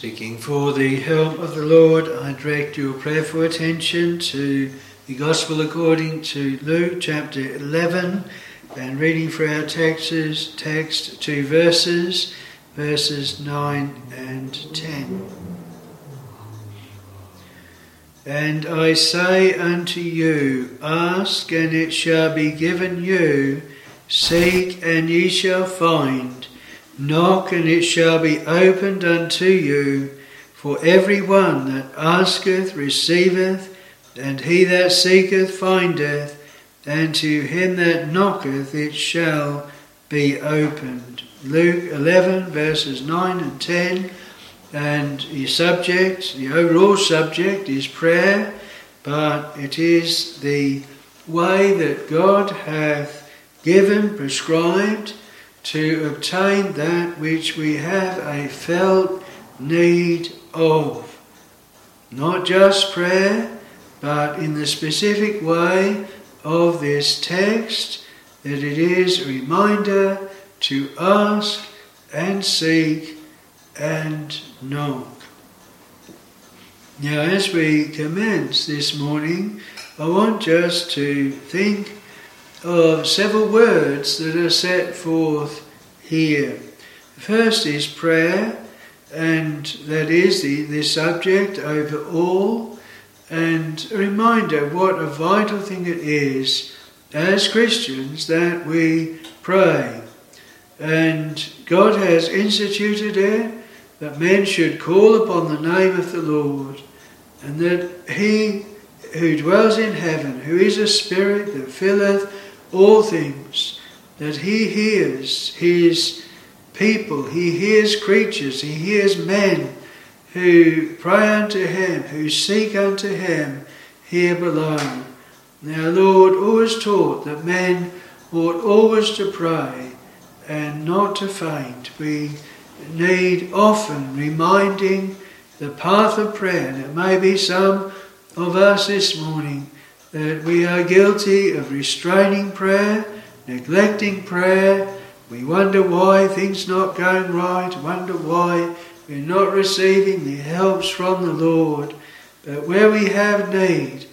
Seeking for the help of the Lord, I direct your prayerful attention to the Gospel according to Luke chapter 11 and reading for our texts, text two verses, verses 9 and 10. And I say unto you, Ask and it shall be given you, seek and ye shall find Knock, and it shall be opened unto you. For every one that asketh receiveth, and he that seeketh findeth, and to him that knocketh it shall be opened. Luke 11, verses 9 and 10. And the subject, the overall subject, is prayer, but it is the way that God hath given, prescribed, to obtain that which we have a felt need of. Not just prayer, but in the specific way of this text, that it is a reminder to ask and seek and knock. Now, as we commence this morning, I want just to think of several words that are set forth here. The first is prayer, and that is the, the subject over all, and a reminder what a vital thing it is as Christians that we pray. And God has instituted it that men should call upon the name of the Lord, and that He who dwells in heaven, who is a spirit that filleth all things, that He hears His people, He hears creatures, He hears men who pray unto Him, who seek unto Him here below. Now, Lord always taught that men ought always to pray and not to faint. We need often reminding the path of prayer. There may be some of us this morning that we are guilty of restraining prayer, neglecting prayer. We wonder why things not going right, wonder why we're not receiving the helps from the Lord. But where we have need,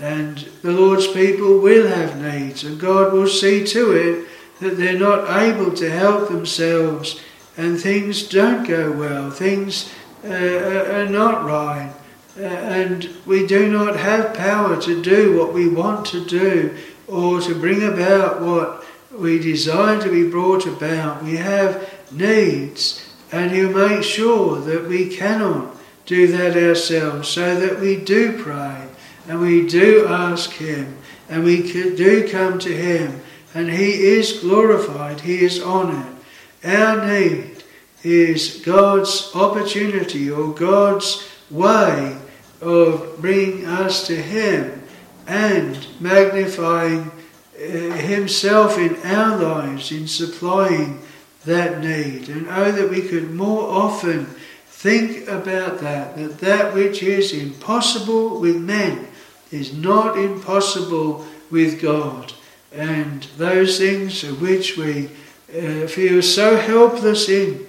and the Lord's people will have needs, and God will see to it that they're not able to help themselves, and things don't go well, things uh, are not right. Uh, and we do not have power to do what we want to do or to bring about what we desire to be brought about. We have needs, and He'll make sure that we cannot do that ourselves, so that we do pray and we do ask Him and we do come to Him, and He is glorified, He is honoured. Our need is God's opportunity or God's way of bringing us to Him and magnifying uh, Himself in our lives in supplying that need. And oh, that we could more often think about that, that that which is impossible with men is not impossible with God. And those things of which we uh, feel so helpless in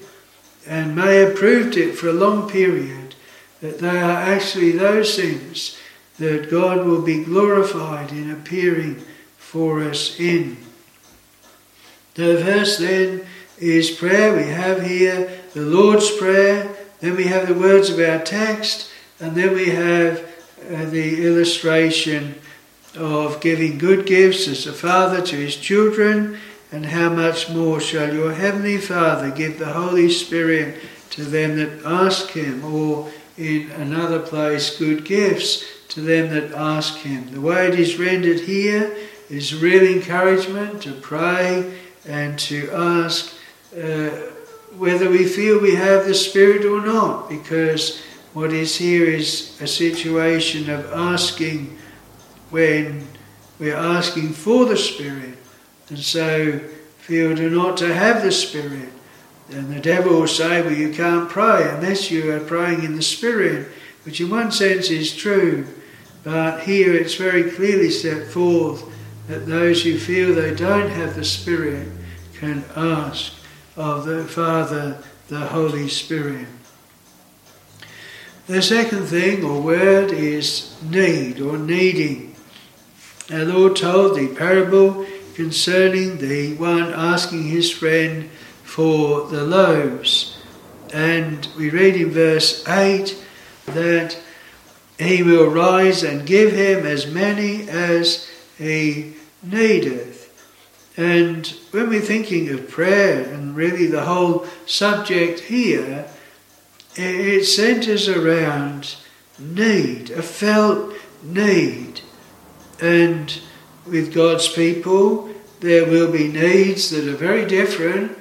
and may have proved it for a long period that they are actually those things that God will be glorified in appearing for us in. The verse then is prayer. We have here the Lord's Prayer, then we have the words of our text, and then we have uh, the illustration of giving good gifts as a father to his children, and how much more shall your heavenly Father give the Holy Spirit to them that ask him, or in another place good gifts to them that ask him. The way it is rendered here is real encouragement to pray and to ask uh, whether we feel we have the Spirit or not, because what is here is a situation of asking when we're asking for the Spirit, and so feel to not to have the Spirit. And the devil will say, well, you can't pray unless you are praying in the Spirit, which in one sense is true. But here it's very clearly set forth that those who feel they don't have the Spirit can ask of the Father, the Holy Spirit. The second thing or word is need or needing. Our Lord told the parable concerning the one asking his friend for the loaves. And we read in verse 8 that he will rise and give him as many as he needeth. And when we're thinking of prayer and really the whole subject here, it centers around need, a felt need. And with God's people, there will be needs that are very different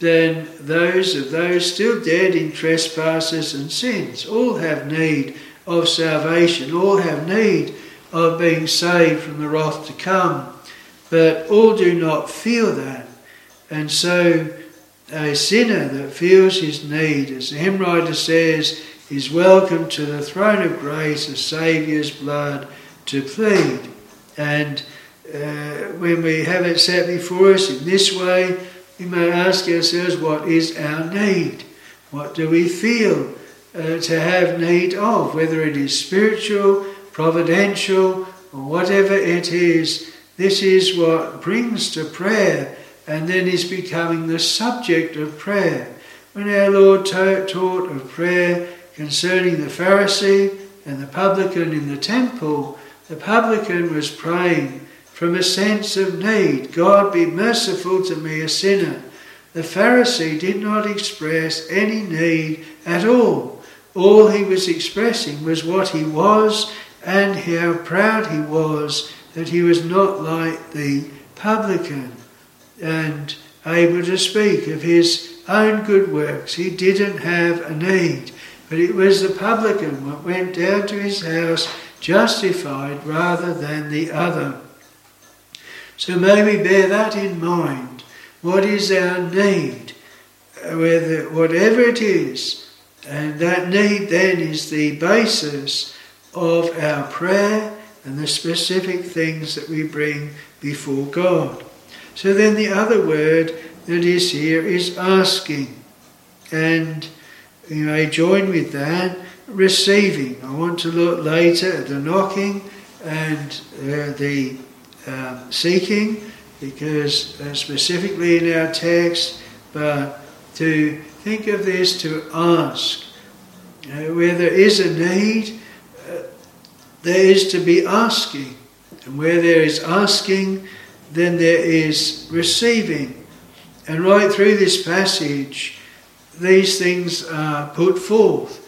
than those of those still dead in trespasses and sins. All have need of salvation, all have need of being saved from the wrath to come, but all do not feel that. And so a sinner that feels his need, as the hymn writer says, is welcome to the throne of grace, a Saviour's blood to plead. And uh, when we have it set before us in this way, we may ask ourselves, what is our need? What do we feel uh, to have need of? Whether it is spiritual, providential, or whatever it is, this is what brings to prayer and then is becoming the subject of prayer. When our Lord taught of prayer concerning the Pharisee and the publican in the temple, the publican was praying from a sense of need God be merciful to me, a sinner. The Pharisee did not express any need at all. All he was expressing was what he was and how proud he was that he was not like the publican and able to speak of his own good works. He didn't have a need, but it was the publican that went down to his house justified rather than the other. So may we bear that in mind. What is our need? Whether, whatever it is, and that need then is the basis of our prayer and the specific things that we bring before God. So then the other word that is here is asking. And you may join with that, receiving. I want to look later at the knocking and uh, the um, seeking, because uh, specifically in our text, but to think of this to ask. Uh, where there is a need, uh, there is to be asking. And where there is asking, then there is receiving. And right through this passage, these things are put forth.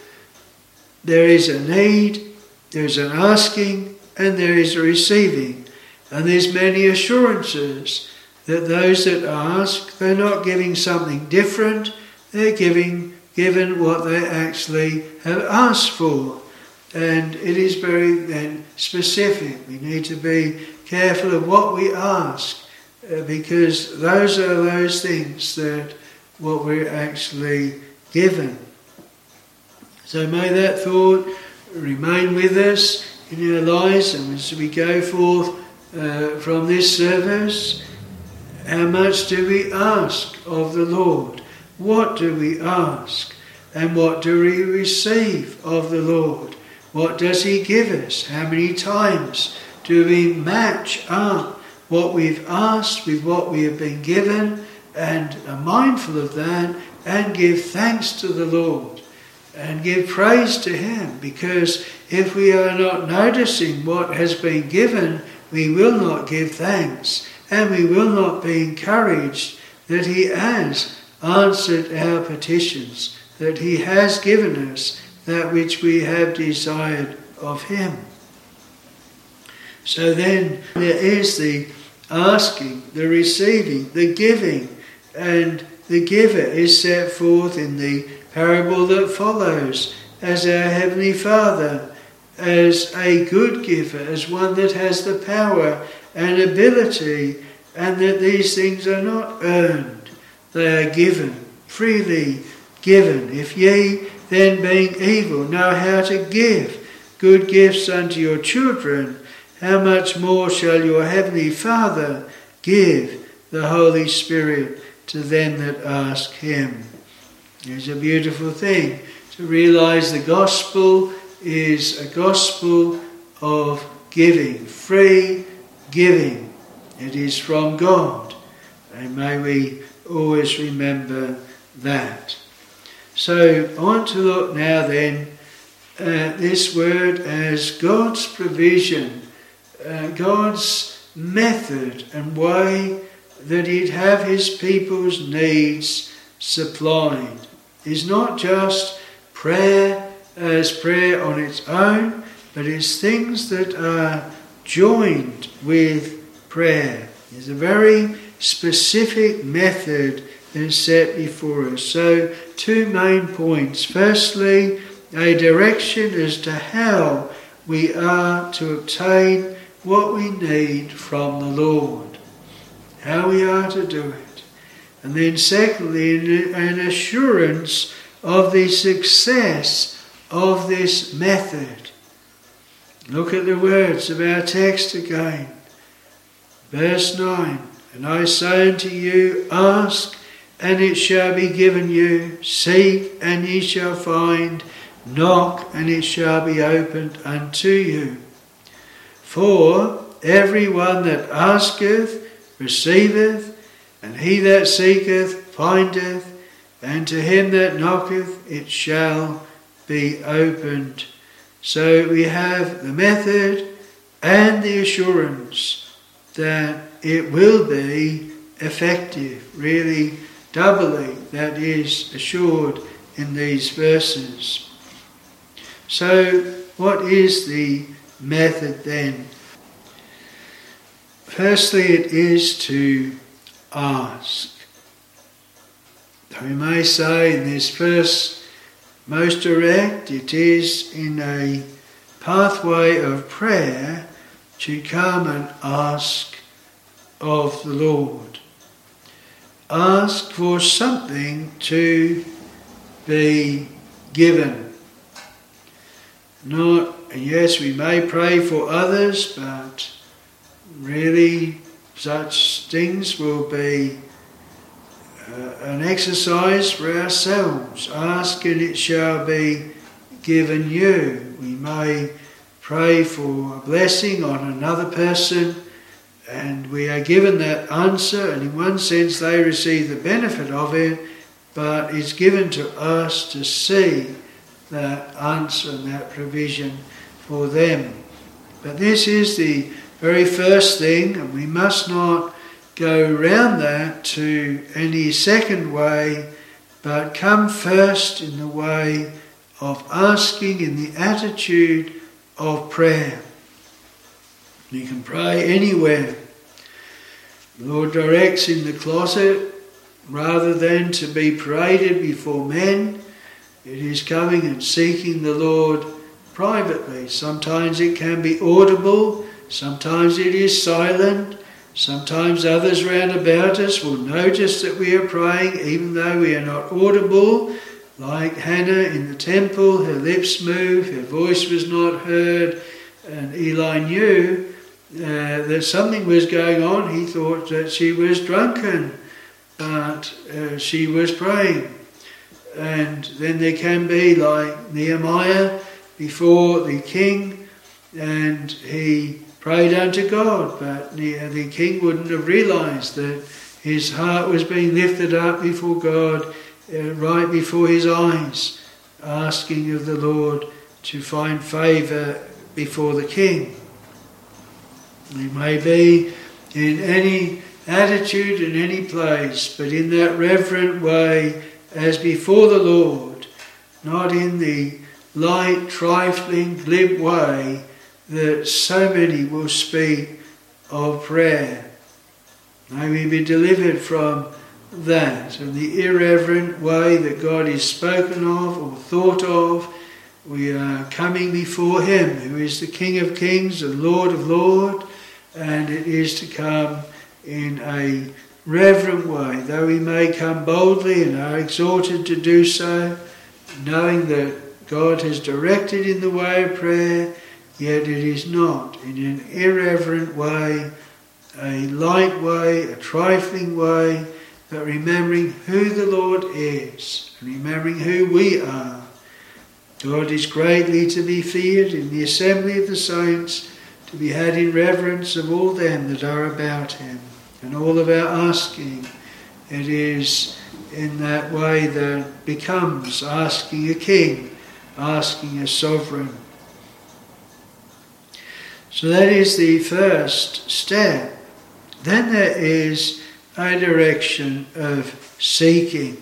There is a need, there's an asking, and there is a receiving. And there's many assurances that those that ask, they're not giving something different, they're giving given what they actually have asked for. And it is very then specific. We need to be careful of what we ask uh, because those are those things that what we're actually given. So may that thought remain with us in our lives and as we go forth uh, from this service, how much do we ask of the Lord? What do we ask? And what do we receive of the Lord? What does He give us? How many times do we match up what we've asked with what we have been given and are mindful of that and give thanks to the Lord and give praise to Him because if we are not noticing what has been given, we will not give thanks and we will not be encouraged that He has answered our petitions, that He has given us that which we have desired of Him. So then there is the asking, the receiving, the giving, and the giver is set forth in the parable that follows as our Heavenly Father, as a good giver, as one that has the power and ability, and that these things are not earned, they are given, freely given. If ye then, being evil, know how to give good gifts unto your children, how much more shall your heavenly Father give the Holy Spirit to them that ask him? It's a beautiful thing to realize the gospel is a gospel of giving, free giving. It is from God. And may we always remember that. So I want to look now then at this word as God's provision, uh, God's method and way that He'd have His people's needs supplied. Is not just prayer as prayer on its own, but it's things that are joined with prayer. There's a very specific method that is set before us. So, two main points. Firstly, a direction as to how we are to obtain what we need from the Lord, how we are to do it. And then, secondly, an assurance of the success of this method. Look at the words of our text again. Verse 9 And I say unto you, Ask, and it shall be given you, seek, and ye shall find, knock, and it shall be opened unto you. For every one that asketh receiveth, and he that seeketh findeth, and to him that knocketh it shall be opened. So we have the method and the assurance that it will be effective, really doubly that is assured in these verses. So, what is the method then? Firstly, it is to ask. We may say in this first most direct, it is in a pathway of prayer to come and ask of the Lord. Ask for something to be given. Not, yes, we may pray for others, but really such things will be uh, an exercise for ourselves. Ask and it shall be given you. We may pray for a blessing on another person and we are given that answer, and in one sense they receive the benefit of it, but it's given to us to see that answer and that provision for them. But this is the very first thing, and we must not go round that to any second way, but come first in the way of asking in the attitude of prayer. You can pray anywhere. The Lord directs in the closet rather than to be paraded before men. It is coming and seeking the Lord privately. Sometimes it can be audible, sometimes it is silent, Sometimes others round about us will notice that we are praying even though we are not audible. Like Hannah in the temple, her lips moved, her voice was not heard, and Eli knew uh, that something was going on. He thought that she was drunken, but uh, she was praying. And then there can be like Nehemiah before the king, and he prayed unto God, but the, the king wouldn't have realized that his heart was being lifted up before God, uh, right before his eyes, asking of the Lord to find favour before the king. We may be in any attitude in any place, but in that reverent way as before the Lord, not in the light, trifling, glib way that so many will speak of prayer. May we be delivered from that and the irreverent way that God is spoken of or thought of. We are coming before Him, who is the King of Kings and Lord of Lords, and it is to come in a reverent way, though we may come boldly and are exhorted to do so, knowing that God has directed in the way of prayer yet it is not in an irreverent way, a light way, a trifling way, but remembering who the Lord is, and remembering who we are, God is greatly to be feared in the assembly of the saints, to be had in reverence of all them that are about him. And all of our asking, it is in that way that becomes asking a king, asking a sovereign. So that is the first step. Then there is a direction of seeking.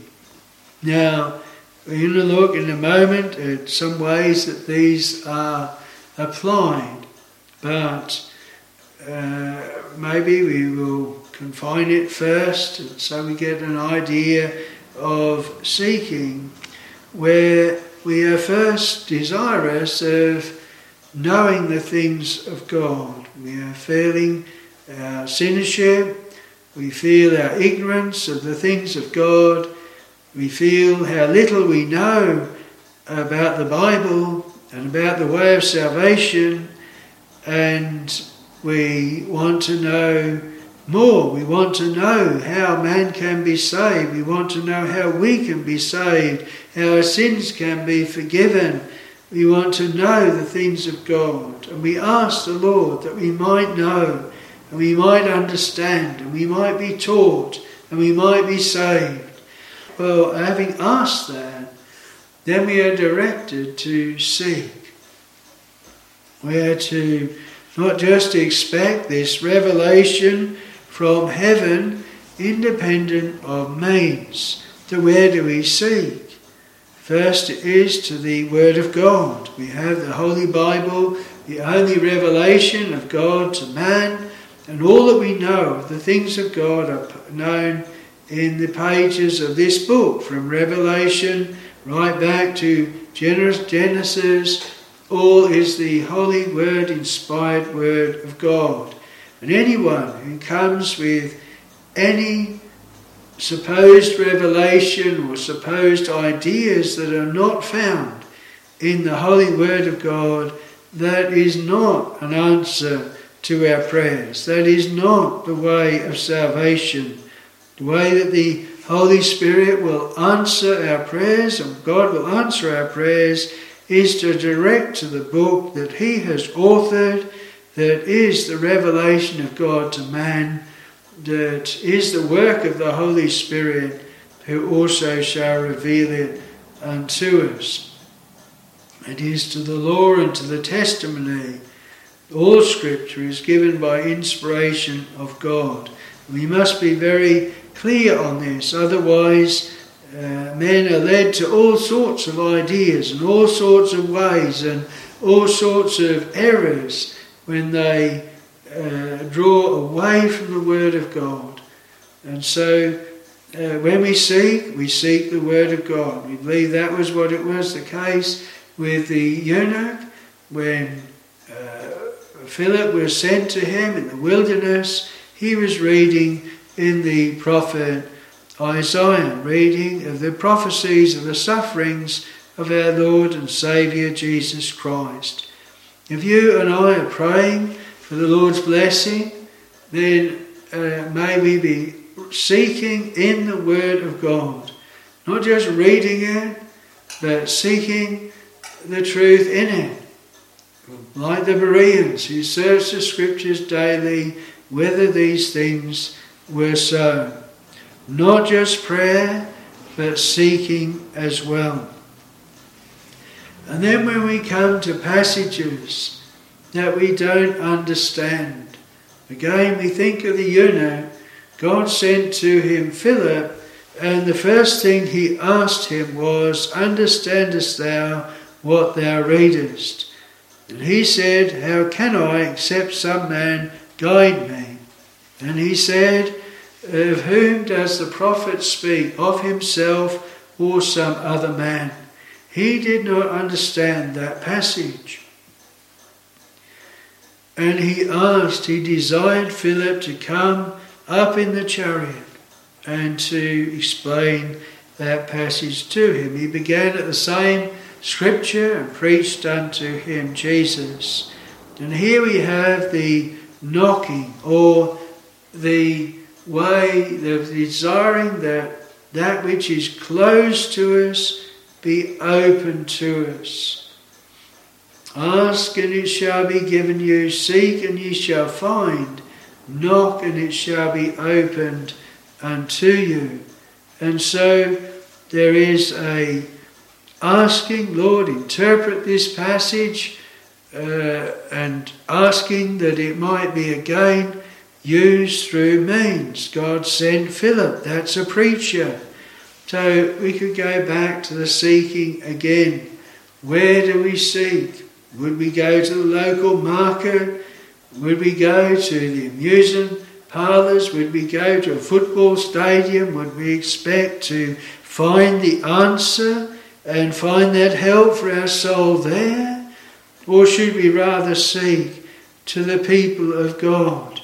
Now, we're going to look in a moment at some ways that these are applied, but uh, maybe we will confine it first so we get an idea of seeking where we are first desirous of knowing the things of God. We are feeling uh, our sinnership, we feel our ignorance of the things of God, we feel how little we know about the Bible and about the way of salvation, and we want to know more. We want to know how man can be saved. We want to know how we can be saved, how our sins can be forgiven. We want to know the things of God. And we ask the Lord that we might know and we might understand and we might be taught and we might be saved. Well, having asked that, then we are directed to seek. We are to not just expect this revelation from heaven independent of means. To where do we seek? First it is to the Word of God. We have the Holy Bible, the only revelation of God to man, and all that we know the things of God are known in the pages of this book, from Revelation right back to Genesis. All is the holy word, inspired word of God. And anyone who comes with any supposed revelation or supposed ideas that are not found in the holy word of God, that is not an answer to our prayers. That is not the way of salvation. The way that the Holy Spirit will answer our prayers and God will answer our prayers is to direct to the book that He has authored, that is the revelation of God to man, that is the work of the Holy Spirit, who also shall reveal it unto us. It is to the law and to the testimony. All scripture is given by inspiration of God. We must be very clear on this, otherwise, uh, men are led to all sorts of ideas and all sorts of ways and all sorts of errors when they uh, draw away from the Word of God. And so, uh, when we seek, we seek the Word of God. We believe that was what it was the case with the eunuch when uh, Philip was sent to him in the wilderness. He was reading in the prophet Isaiah, reading of the prophecies of the sufferings of our Lord and Saviour Jesus Christ. If you and I are praying for the Lord's blessing, then uh, may we be seeking in the Word of God, not just reading it, but seeking the truth in it. Like the Bereans who search the Scriptures daily, whether these things were so. Not just prayer, but seeking as well. And then when we come to passages that we don't understand, again we think of the eunuch, God sent to him Philip, and the first thing he asked him was, Understandest thou what thou readest? And he said, How can I, except some man guide me? And he said, Of whom does the prophet speak? Of himself or some other man? He did not understand that passage. And he asked, he desired Philip to come up in the chariot and to explain that passage to him. He began at the same scripture and preached unto him Jesus. And here we have the knocking or the way of desiring that that which is closed to us be open to us. Ask and it shall be given you, seek and ye shall find, knock and it shall be opened unto you. And so there is a asking, Lord, interpret this passage, uh, and asking that it might be again used through means. God sent Philip, that's a preacher. So we could go back to the seeking again. Where do we seek? Would we go to the local market? Would we go to the amusement parlours? Would we go to a football stadium? Would we expect to find the answer and find that help for our soul there? Or should we rather seek to the people of God,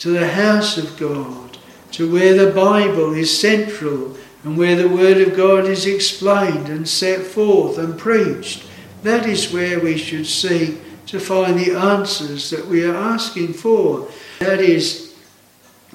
to the house of God, to where the Bible is central and where the Word of God is explained and set forth and preached? That is where we should seek to find the answers that we are asking for. That is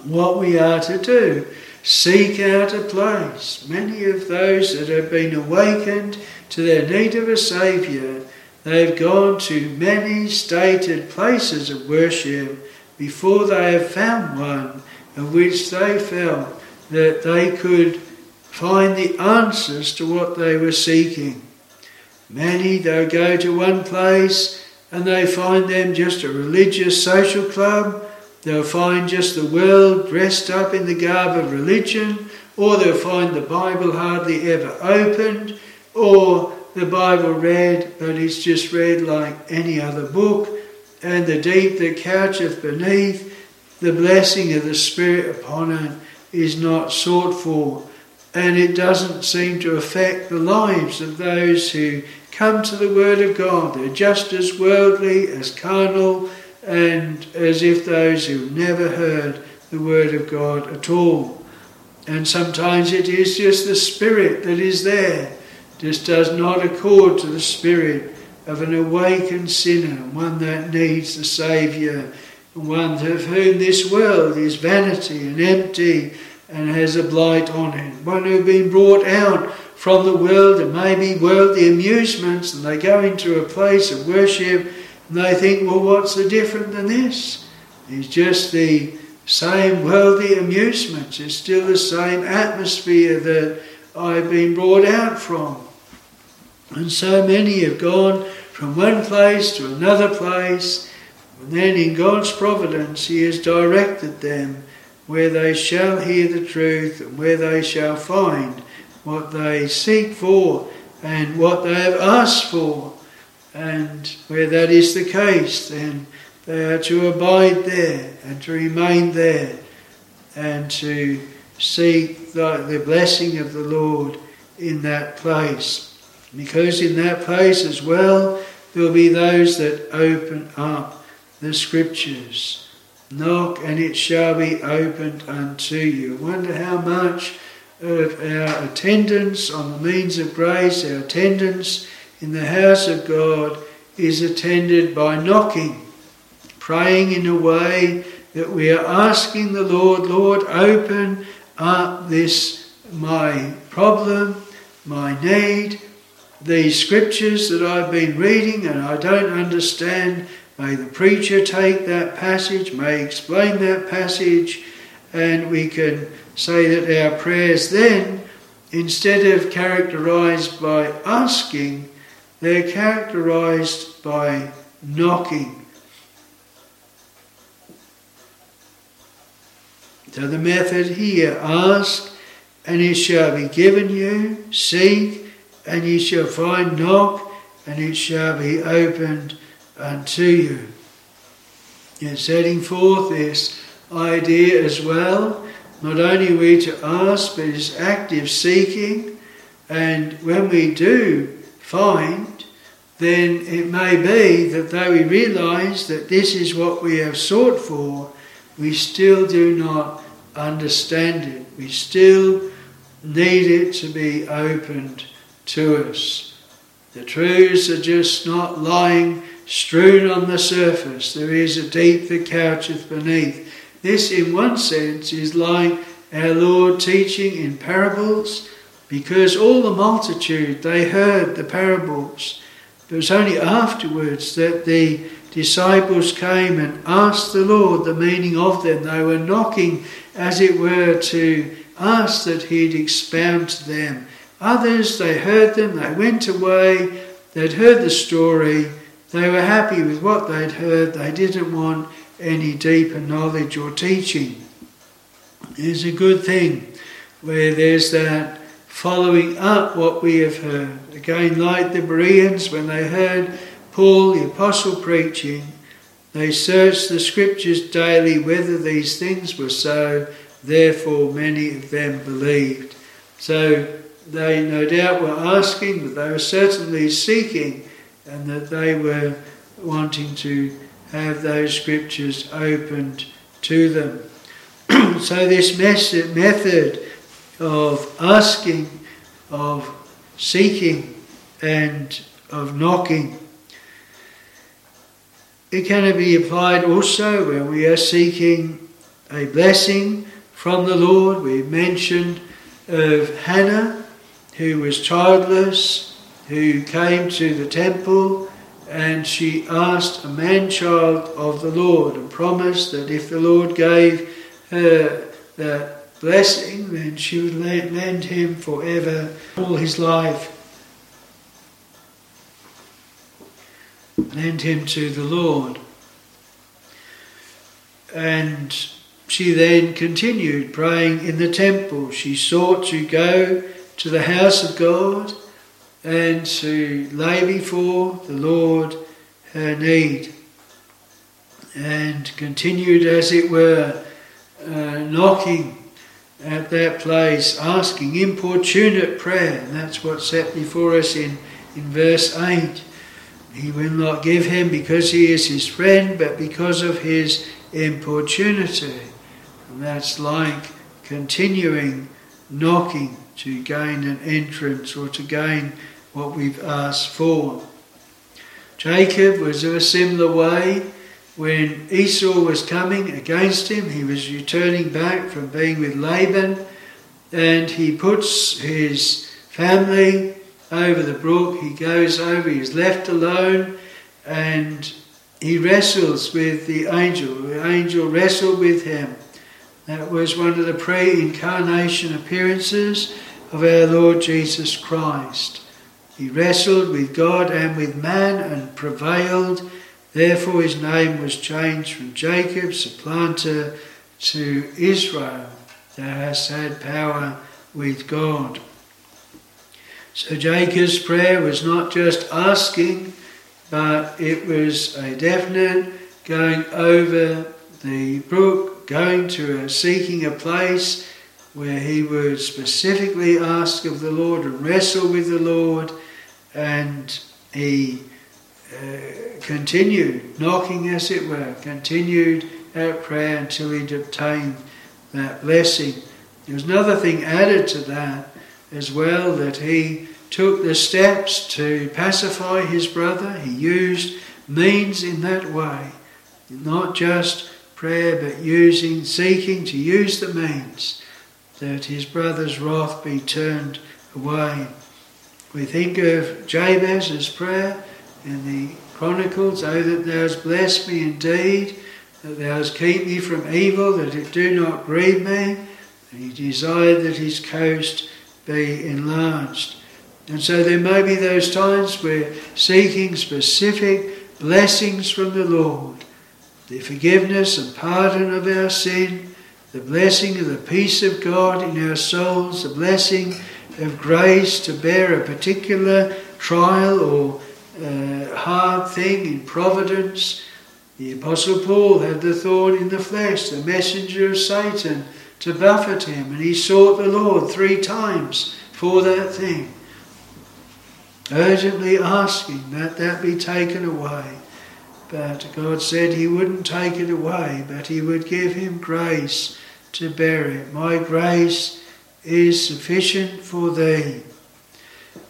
what we are to do. Seek out a place. Many of those that have been awakened to their need of a Saviour, they've gone to many stated places of worship before they have found one of which they felt that they could find the answers to what they were seeking. Many, they'll go to one place and they find them just a religious social club. They'll find just the world dressed up in the garb of religion, or they'll find the Bible hardly ever opened, or the Bible read, but it's just read like any other book, and the deep that coucheth beneath, the blessing of the Spirit upon it is not sought for, and it doesn't seem to affect the lives of those who come to the Word of God. They're just as worldly, as carnal, and as if those who have never heard the word of God at all. And sometimes it is just the spirit that is there, just does not accord to the spirit of an awakened sinner, one that needs the Saviour, one of whom this world is vanity and empty and has a blight on him. one who has been brought out from the world and maybe worldly amusements and they go into a place of worship and they think, well, what's the different than this? It's just the same worldly amusements. It's still the same atmosphere that I've been brought out from. And so many have gone from one place to another place, and then in God's providence, He has directed them where they shall hear the truth and where they shall find what they seek for and what they have asked for. And where that is the case, then they are to abide there and to remain there and to seek the, the blessing of the Lord in that place. Because in that place as well, there will be those that open up the scriptures. Knock and it shall be opened unto you. Wonder how much of our attendance on the means of grace, our attendance in the house of God is attended by knocking, praying in a way that we are asking the Lord, Lord, open up this my problem, my need, these scriptures that I've been reading and I don't understand. May the preacher take that passage, may explain that passage, and we can say that our prayers then, instead of characterized by asking, they're characterized by knocking. So the method here ask, and it shall be given you, seek, and ye shall find, knock, and it shall be opened unto you. In setting forth this idea as well, not only are we to ask, but it's active seeking, and when we do find, then it may be that though we realize that this is what we have sought for, we still do not understand it. We still need it to be opened to us. The truths are just not lying strewn on the surface. There is a deep that coucheth beneath. This, in one sense, is like our Lord teaching in parables because all the multitude, they heard the parables. It was only afterwards that the disciples came and asked the Lord the meaning of them. They were knocking, as it were, to ask that He'd expound to them. Others, they heard them, they went away, they'd heard the story, they were happy with what they'd heard, they didn't want any deeper knowledge or teaching. It's a good thing where there's that following up what we have heard. Again, like the Bereans, when they heard Paul the Apostle preaching, they searched the scriptures daily whether these things were so, therefore many of them believed. So they no doubt were asking, but they were certainly seeking, and that they were wanting to have those scriptures opened to them. so, this method of asking, of seeking, and of knocking. It can be applied also when we are seeking a blessing from the Lord. We mentioned of Hannah, who was childless, who came to the temple, and she asked a man child of the Lord and promised that if the Lord gave her that blessing, then she would lend him forever all his life. Lend him to the Lord. And she then continued praying in the temple. She sought to go to the house of God and to lay before the Lord her need. And continued, as it were, uh, knocking at that place asking importunate prayer. And that's what's set before us in, in verse 8. He will not give him because he is his friend, but because of his importunity. And that's like continuing knocking to gain an entrance or to gain what we've asked for. Jacob was of a similar way. When Esau was coming against him, he was returning back from being with Laban, and he puts his family over the brook. He goes over, he's left alone, and he wrestles with the angel. The angel wrestled with him. That was one of the pre incarnation appearances of our Lord Jesus Christ. He wrestled with God and with man and prevailed Therefore, his name was changed from Jacob, supplanter, to Israel, thou hast had power with God. So Jacob's prayer was not just asking, but it was a definite going over the brook, going to a seeking a place where he would specifically ask of the Lord and wrestle with the Lord, and he uh, continued, knocking as it were, continued at prayer until he'd obtained that blessing. There was another thing added to that as well that he took the steps to pacify his brother. He used means in that way, not just prayer, but using, seeking to use the means that his brother's wrath be turned away. We think of Jabez's prayer in the Chronicles, Oh, that thou hast blessed me indeed, that thou hast kept me from evil, that it do not grieve me. And he desired that his coast be enlarged. And so there may be those times where seeking specific blessings from the Lord, the forgiveness and pardon of our sin, the blessing of the peace of God in our souls, the blessing of grace to bear a particular trial or uh, hard thing in providence. The Apostle Paul had the thorn in the flesh, the messenger of Satan, to buffet him, and he sought the Lord three times for that thing, urgently asking that that be taken away. But God said He wouldn't take it away, but He would give him grace to bear it. My grace is sufficient for thee.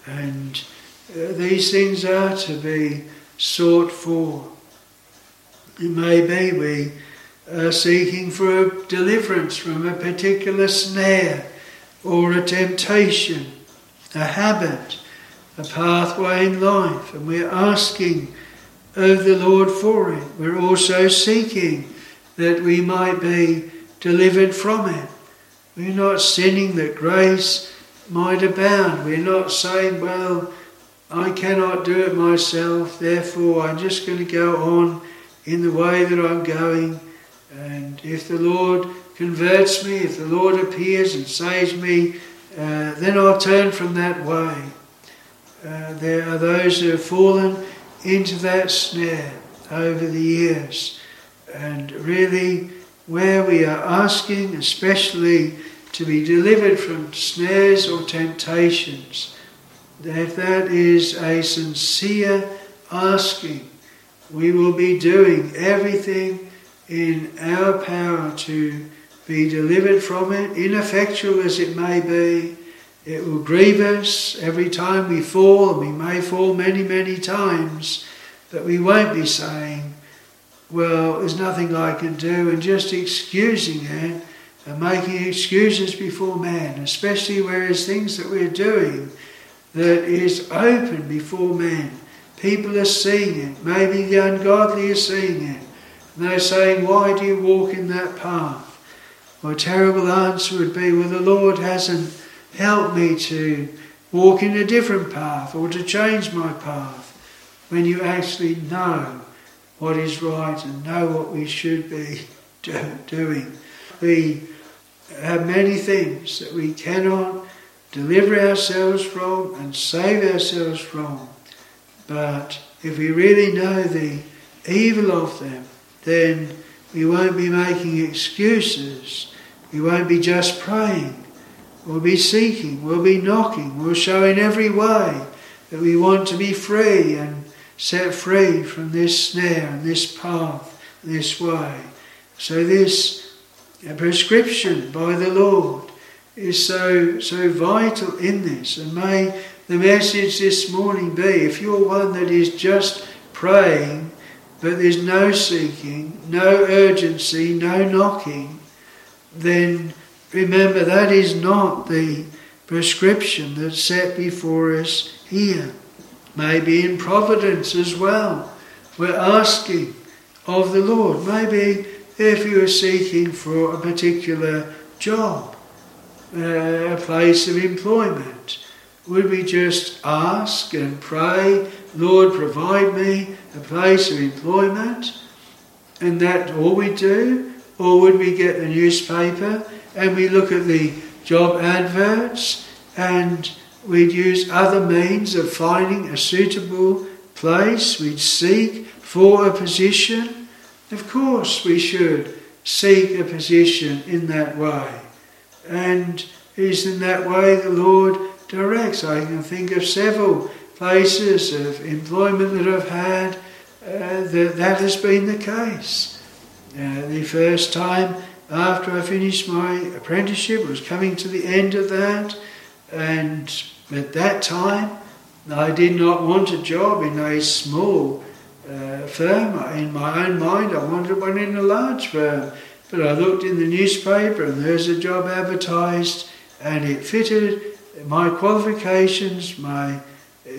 And uh, these things are to be sought for. It may be we are seeking for a deliverance from a particular snare or a temptation a habit, a pathway in life, and we're asking of the Lord for it. We're also seeking that we might be delivered from it. We're not sinning that grace might abound. We're not saying, well, I cannot do it myself, therefore I'm just going to go on in the way that I'm going. And if the Lord converts me, if the Lord appears and saves me, uh, then I'll turn from that way. Uh, there are those who have fallen into that snare over the years. And really, where we are asking, especially to be delivered from snares or temptations, if that is a sincere asking, we will be doing everything in our power to be delivered from it, ineffectual as it may be. It will grieve us every time we fall, and we may fall many, many times, but we won't be saying, Well, there's nothing I can do, and just excusing it and making excuses before man, especially where there's things that we're doing that is open before man. People are seeing it. Maybe the ungodly are seeing it. And they're saying, Why do you walk in that path? My terrible answer would be, Well, the Lord hasn't helped me to walk in a different path or to change my path. When you actually know what is right and know what we should be doing. We have many things that we cannot deliver ourselves from and save ourselves from. But if we really know the evil of them, then we won't be making excuses. We won't be just praying. We'll be seeking. We'll be knocking. We'll show in every way that we want to be free and set free from this snare and this path, this way. So this prescription by the Lord is so, so vital in this. And may the message this morning be if you're one that is just praying, but there's no seeking, no urgency, no knocking, then remember that is not the prescription that's set before us here. Maybe in providence as well. We're asking of the Lord. Maybe if you are seeking for a particular job, uh, a place of employment? Would we just ask and pray, Lord, provide me a place of employment? And that all we do? Or would we get the newspaper and we look at the job adverts and we'd use other means of finding a suitable place? We'd seek for a position? Of course, we should seek a position in that way. And it is in that way the Lord directs. I can think of several places of employment that I've had uh, that that has been the case. Uh, the first time after I finished my apprenticeship was coming to the end of that, and at that time I did not want a job in a small uh, firm. In my own mind, I wanted one in a large firm. But I looked in the newspaper and there's a job advertised and it fitted my qualifications, my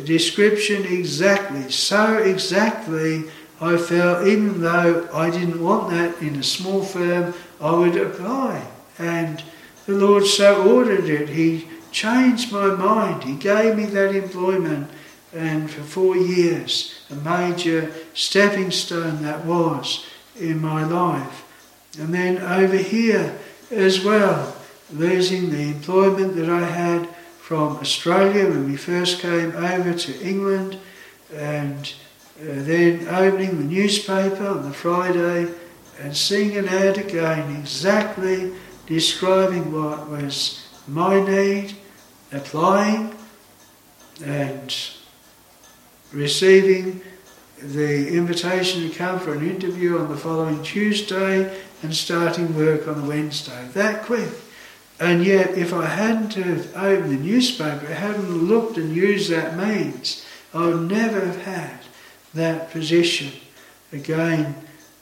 description exactly. So exactly I felt, even though I didn't want that in a small firm, I would apply. And the Lord so ordered it. He changed my mind. He gave me that employment. And for four years, a major stepping stone that was in my life. And then over here as well, losing the employment that I had from Australia when we first came over to England, and uh, then opening the newspaper on the Friday and seeing an ad again exactly describing what was my need, applying and receiving the invitation to come for an interview on the following Tuesday and starting work on a Wednesday. That quick. And yet, if I hadn't have opened the newspaper, hadn't looked and used that means, I would never have had that position. Again,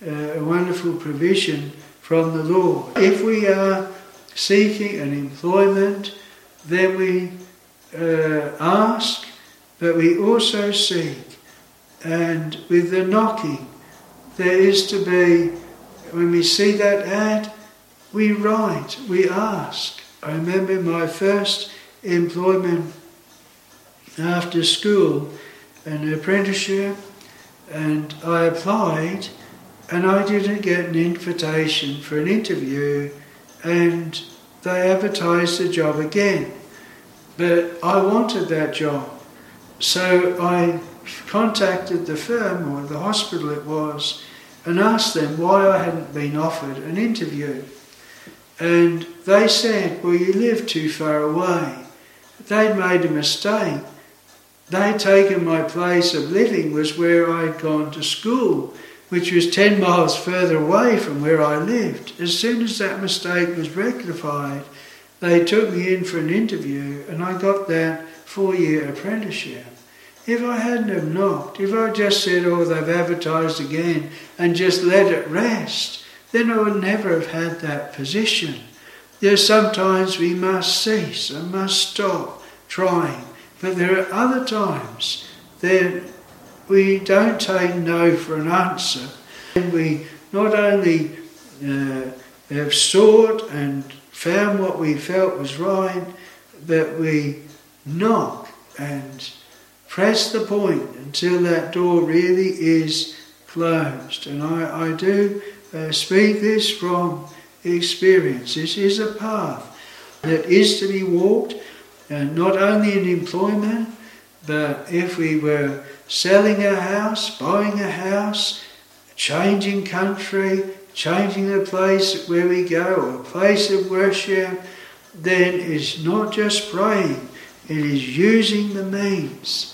uh, a wonderful provision from the Lord. If we are seeking an employment, then we uh, ask, but we also seek. And with the knocking, there is to be, when we see that ad, we write, we ask. I remember my first employment after school, an apprenticeship, and I applied and I didn't get an invitation for an interview and they advertised the job again. But I wanted that job. So I contacted the firm or the hospital it was and asked them why I hadn't been offered an interview. And they said, Well, you live too far away. They'd made a mistake. They'd taken my place of living was where I'd gone to school, which was 10 miles further away from where I lived. As soon as that mistake was rectified, they took me in for an interview and I got that four year apprenticeship. If I hadn't have knocked, if I just said, oh, they've advertised again and just let it rest, then I would never have had that position. There's sometimes we must cease and must stop trying, but there are other times that we don't take no for an answer. And we not only uh, have sought and found what we felt was right, but we knock and press the point until that door really is closed. And I, I do uh, speak this from experience. This is a path that is to be walked, and not only in employment, but if we were selling a house, buying a house, changing country, changing the place where we go, a place of worship, then it's not just praying, it is using the means.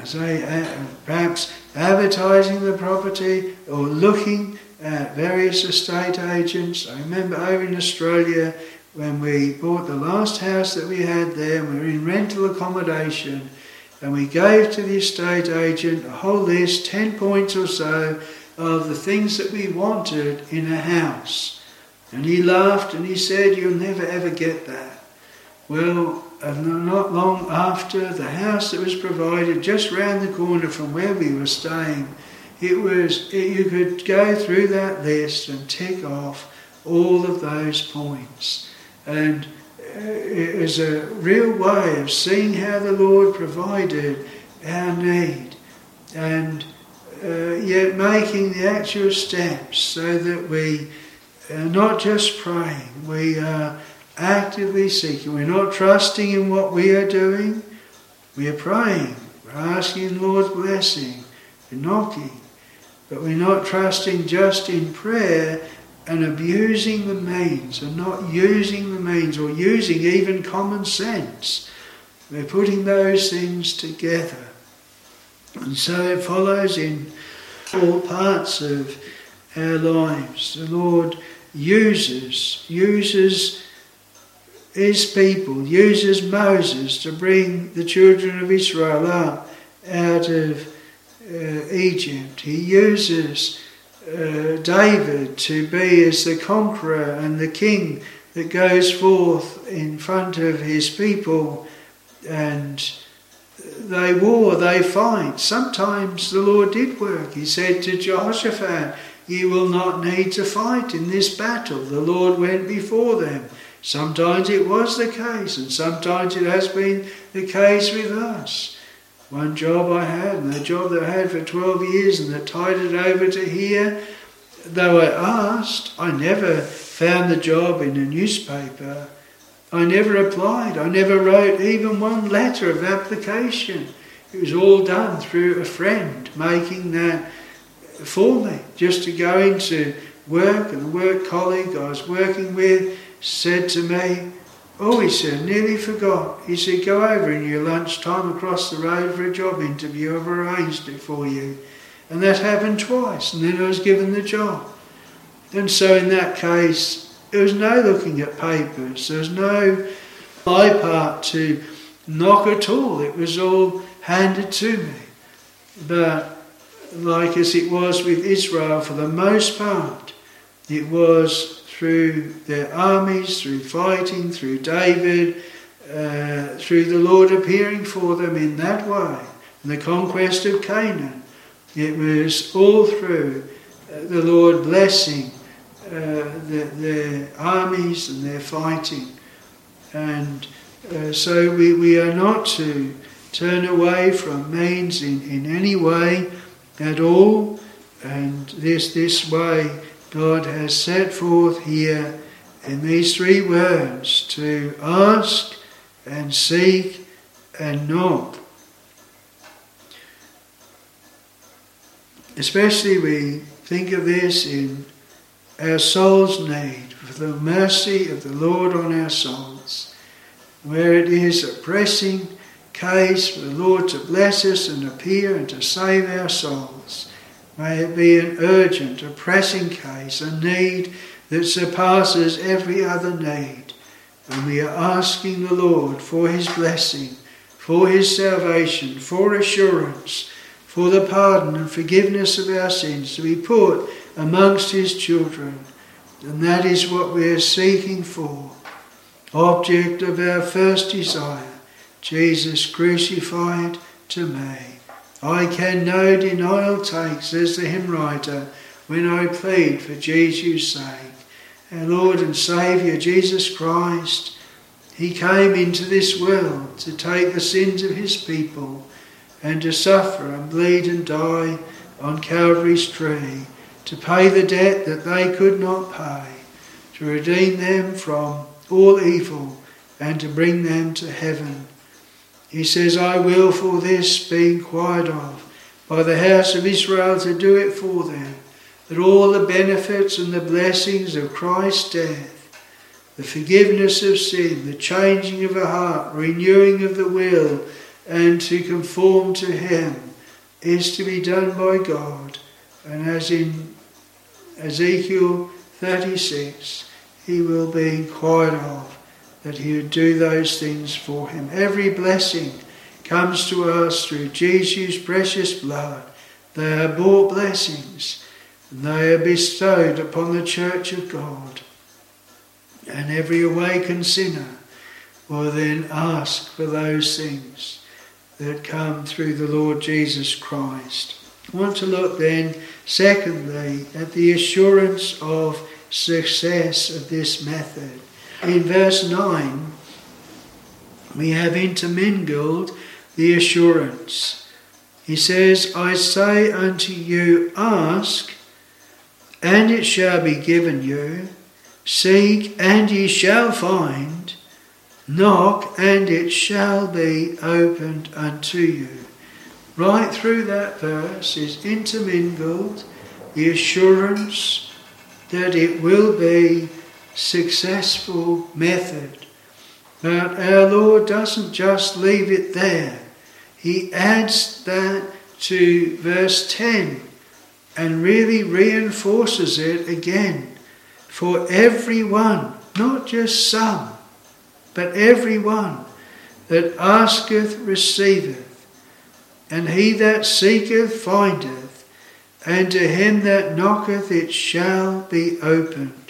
As I, uh, perhaps advertising the property or looking at various estate agents. I remember over in Australia when we bought the last house that we had there, we were in rental accommodation, and we gave to the estate agent a whole list, 10 points or so, of the things that we wanted in a house. And he laughed and he said, You'll never ever get that. Well, not long after, the house that was provided just round the corner from where we were staying it was, you could go through that list and tick off all of those points. And uh, it was a real way of seeing how the Lord provided our need and uh, yet making the actual steps so that we are not just praying, we are actively seeking. We're not trusting in what we are doing, we are praying, we're asking the Lord's blessing, we're knocking. But we're not trusting just in prayer and abusing the means and not using the means or using even common sense. We're putting those things together. And so it follows in all parts of our lives. The Lord uses, uses his people, uses Moses to bring the children of Israel up out of uh, Egypt. He uses uh, David to be as the conqueror and the king that goes forth in front of his people and they war, they fight. Sometimes the Lord did work. He said to Jehoshaphat, You will not need to fight in this battle. The Lord went before them. Sometimes it was the case, and sometimes it has been the case with us. One job I had, and the job that I had for 12 years, and that tied it over to here, though I asked, I never found the job in a newspaper. I never applied. I never wrote even one letter of application. It was all done through a friend making that for me, just to go into work, and the work colleague I was working with said to me, Oh, he said, nearly forgot. He said, go over in your lunchtime across the road for a job interview. I've arranged it for you. And that happened twice, and then I was given the job. And so in that case, there was no looking at papers. There was no my part to knock at all. It was all handed to me. But like as it was with Israel, for the most part, it was through their armies, through fighting, through David, uh, through the Lord appearing for them in that way. And the conquest of Canaan, it was all through uh, the Lord blessing uh, the, armies and their fighting. And uh, so we, we are not to turn away from means in, in any way at all. And this, this way God has set forth here in these three words to ask and seek and knock. Especially we think of this in our soul's need for the mercy of the Lord on our souls, where it is a pressing case for the Lord to bless us and appear and to save our souls. May it be an urgent, a pressing case, a need that surpasses every other need. And we are asking the Lord for His blessing, for His salvation, for assurance, for the pardon and forgiveness of our sins to be put amongst His children. And that is what we are seeking for. Object of our first desire Jesus crucified to me. I can no denial take, says the hymn writer, when I plead for Jesus' sake our Lord and Saviour Jesus Christ, He came into this world to take the sins of His people and to suffer and bleed and die on Calvary's tree, to pay the debt that they could not pay, to redeem them from all evil and to bring them to heaven. He says, I will for this be inquired of by the house of Israel to do it for them that all the benefits and the blessings of Christ's death, the forgiveness of sin, the changing of a heart, renewing of the will, and to conform to Him is to be done by God. And as in Ezekiel 36, He will be inquired of that He would do those things for Him. Every blessing comes to us through Jesus' precious blood. They are bought blessings and they are bestowed upon the church of God. And every awakened sinner will then ask for those things that come through the Lord Jesus Christ. I want to look then, secondly, at the assurance of success of this method. In verse 9, we have intermingled the assurance. He says, I say unto you, ask, and it shall be given you. Seek, and ye shall find. Knock, and it shall be opened unto you. Right through that verse is intermingled the assurance that it will be successful method. But our Lord doesn't just leave it there. He adds that to verse 10 and really reinforces it again for everyone, not just some, but everyone that asketh receiveth, and he that seeketh findeth, and to him that knocketh it shall be opened.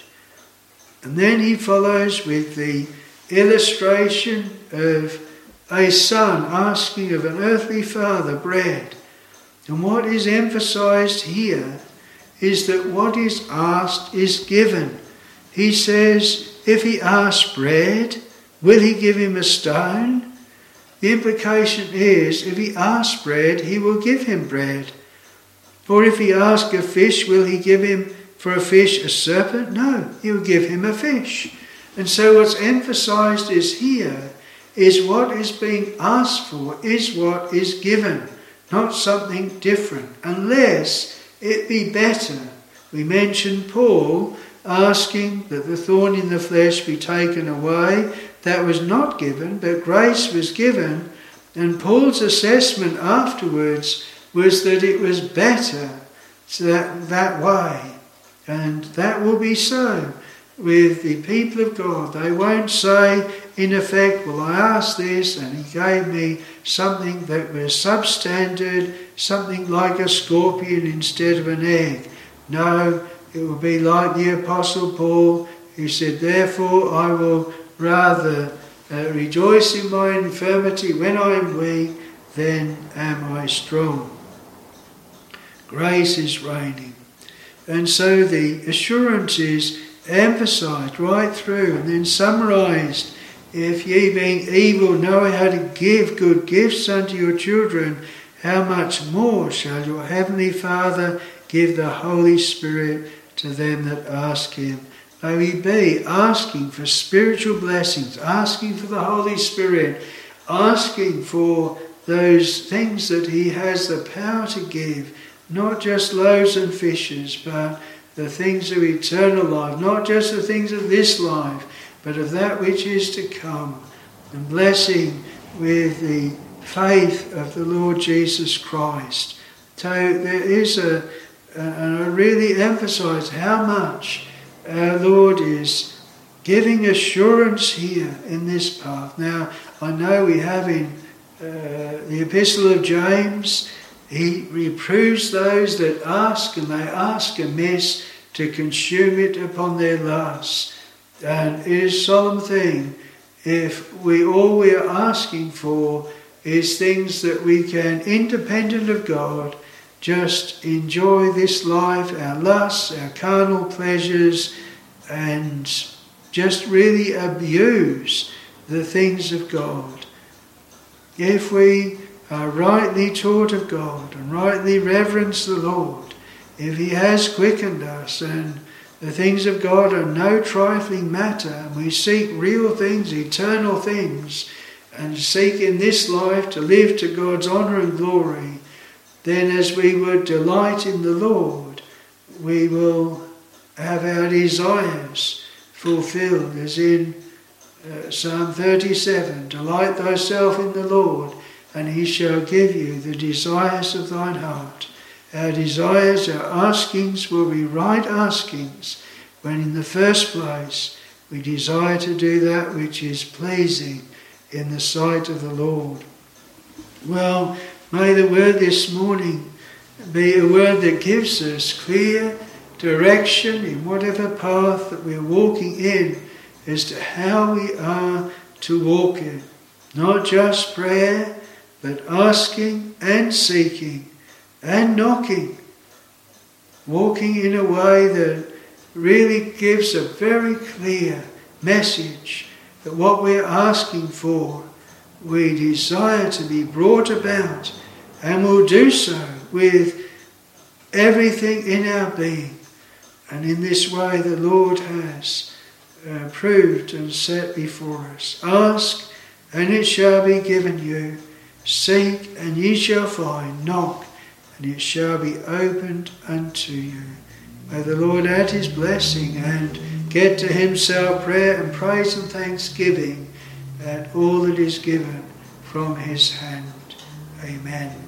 And then he follows with the illustration of a son asking of an earthly father bread. And what is emphasized here is that what is asked is given. He says, if he asks bread, will he give him a stone? The implication is, if he asks bread, he will give him bread. Or if he asks a fish, will he give him for a fish a serpent? No, he will give him a fish. And so what's emphasized is here is what is being asked for is what is given not something different, unless it be better. We mentioned Paul asking that the thorn in the flesh be taken away. That was not given, but grace was given. And Paul's assessment afterwards was that it was better that, that way. And that will be so with the people of God. They won't say, in effect, Well, I asked this and He gave me something that was substandard, something like a scorpion instead of an egg. No, it will be like the Apostle Paul, who said, Therefore, I will rather uh, rejoice in my infirmity. When I am weak, then am I strong. Grace is reigning. And so the assurance is emphasized right through and then summarized. If ye being evil know how to give good gifts unto your children, how much more shall your heavenly Father give the Holy Spirit to them that ask him? May we be asking for spiritual blessings, asking for the Holy Spirit, asking for those things that He has the power to give, not just loaves and fishes, but the things of eternal life, not just the things of this life, but of that which is to come, and blessing with the faith of the Lord Jesus Christ. So there is a, and I really emphasize how much our Lord is giving assurance here in this path. Now, I know we have in uh, the Epistle of James, he reproves those that ask, and they ask amiss to consume it upon their lusts. And it is a solemn thing if we all we are asking for is things that we can, independent of God, just enjoy this life, our lusts, our carnal pleasures, and just really abuse the things of God. If we are rightly taught of God and rightly reverence the Lord, if He has quickened us and the things of God are no trifling matter, and we seek real things, eternal things, and seek in this life to live to God's honour and glory, then as we would delight in the Lord, we will have our desires fulfilled, as in uh, Psalm 37 Delight thyself in the Lord, and he shall give you the desires of thine heart. Our desires, our askings will be right askings when, in the first place, we desire to do that which is pleasing in the sight of the Lord. Well, may the word this morning be a word that gives us clear direction in whatever path that we're walking in as to how we are to walk in. Not just prayer, but asking and seeking and knocking. Walking in a way that really gives a very clear message that what we're asking for, we desire to be brought about and will do so with everything in our being. And in this way, the Lord has uh, proved and set before us. Ask, and it shall be given you. Seek, and ye shall find. Knock, and it shall be opened unto you. May the Lord add his blessing and get to himself prayer and praise and thanksgiving and all that is given from his hand. Amen.